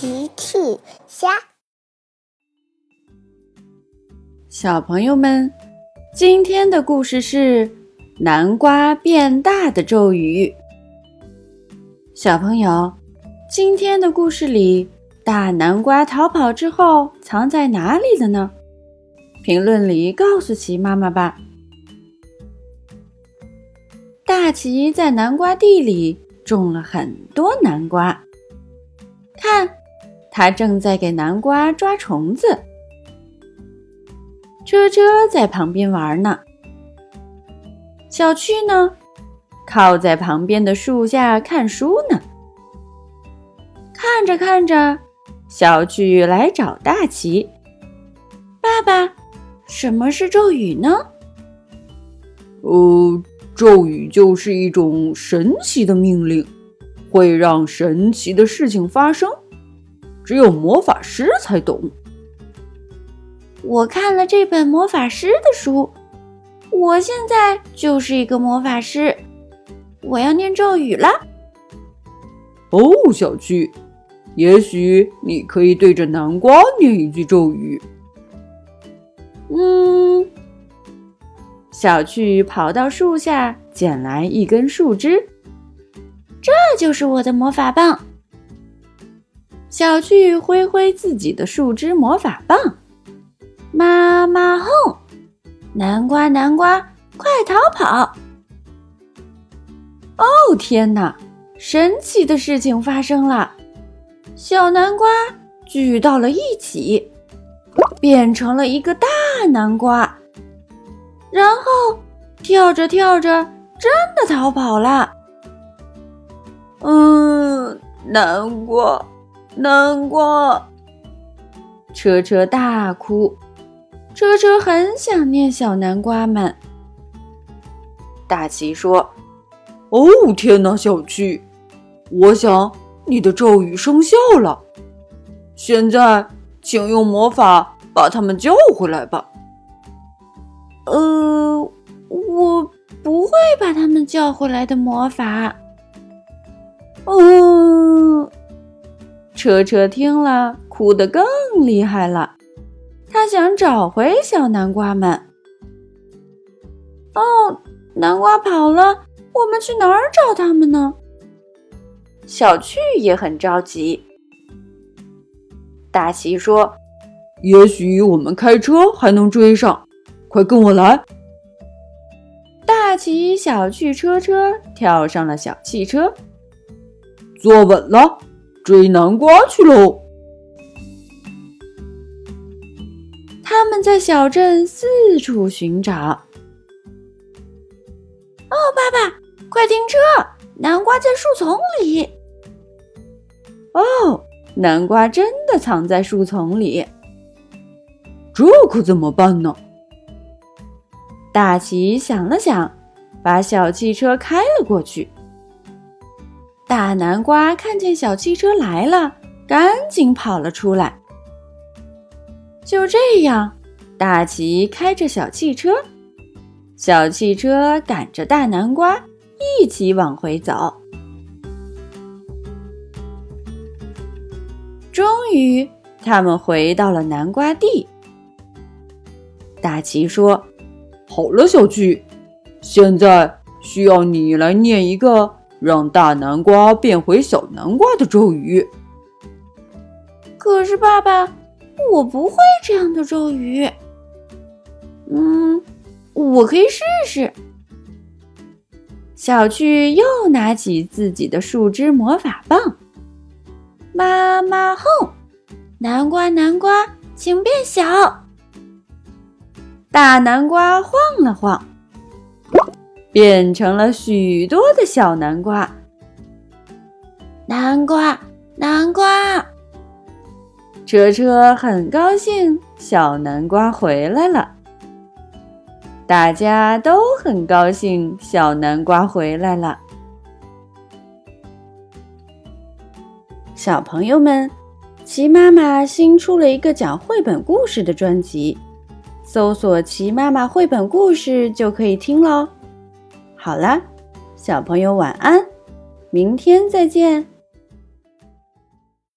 奇趣虾，小朋友们，今天的故事是南瓜变大的咒语。小朋友，今天的故事里，大南瓜逃跑之后藏在哪里了呢？评论里告诉奇妈妈吧。大奇在南瓜地里种了很多南瓜，看。他正在给南瓜抓虫子，车车在旁边玩呢。小趣呢，靠在旁边的树下看书呢。看着看着，小趣来找大奇：“爸爸，什么是咒语呢？”“呃，咒语就是一种神奇的命令，会让神奇的事情发生。”只有魔法师才懂。我看了这本魔法师的书，我现在就是一个魔法师。我要念咒语了。哦，小趣，也许你可以对着南瓜念一句咒语。嗯，小趣跑到树下捡来一根树枝，这就是我的魔法棒。小趣挥挥自己的树枝魔法棒，妈妈哄，南瓜南瓜快逃跑！哦天哪，神奇的事情发生了，小南瓜聚到了一起，变成了一个大南瓜，然后跳着跳着真的逃跑了。嗯，南瓜。南瓜，车车大哭，车车很想念小南瓜们。大奇说：“哦天哪，小趣，我想你的咒语生效了，现在请用魔法把他们叫回来吧。”呃，我不会把他们叫回来的魔法。车车听了，哭得更厉害了。他想找回小南瓜们。哦，南瓜跑了，我们去哪儿找他们呢？小趣也很着急。大奇说：“也许我们开车还能追上，快跟我来。”大奇、小趣、车车跳上了小汽车，坐稳了。追南瓜去喽！他们在小镇四处寻找。哦，爸爸，快停车！南瓜在树丛里。哦，南瓜真的藏在树丛里。这可怎么办呢？大奇想了想，把小汽车开了过去。大南瓜看见小汽车来了，赶紧跑了出来。就这样，大奇开着小汽车，小汽车赶着大南瓜一起往回走。终于，他们回到了南瓜地。大奇说：“好了，小趣，现在需要你来念一个。”让大南瓜变回小南瓜的咒语。可是，爸爸，我不会这样的咒语。嗯，我可以试试。小趣又拿起自己的树枝魔法棒，妈妈哄，南瓜南瓜，请变小。大南瓜晃了晃。变成了许多的小南瓜，南瓜，南瓜。车车很高兴，小南瓜回来了。大家都很高兴，小南瓜回来了。小朋友们，齐妈妈新出了一个讲绘本故事的专辑，搜索“齐妈妈绘本故事”就可以听喽。好了，小朋友晚安，明天再见。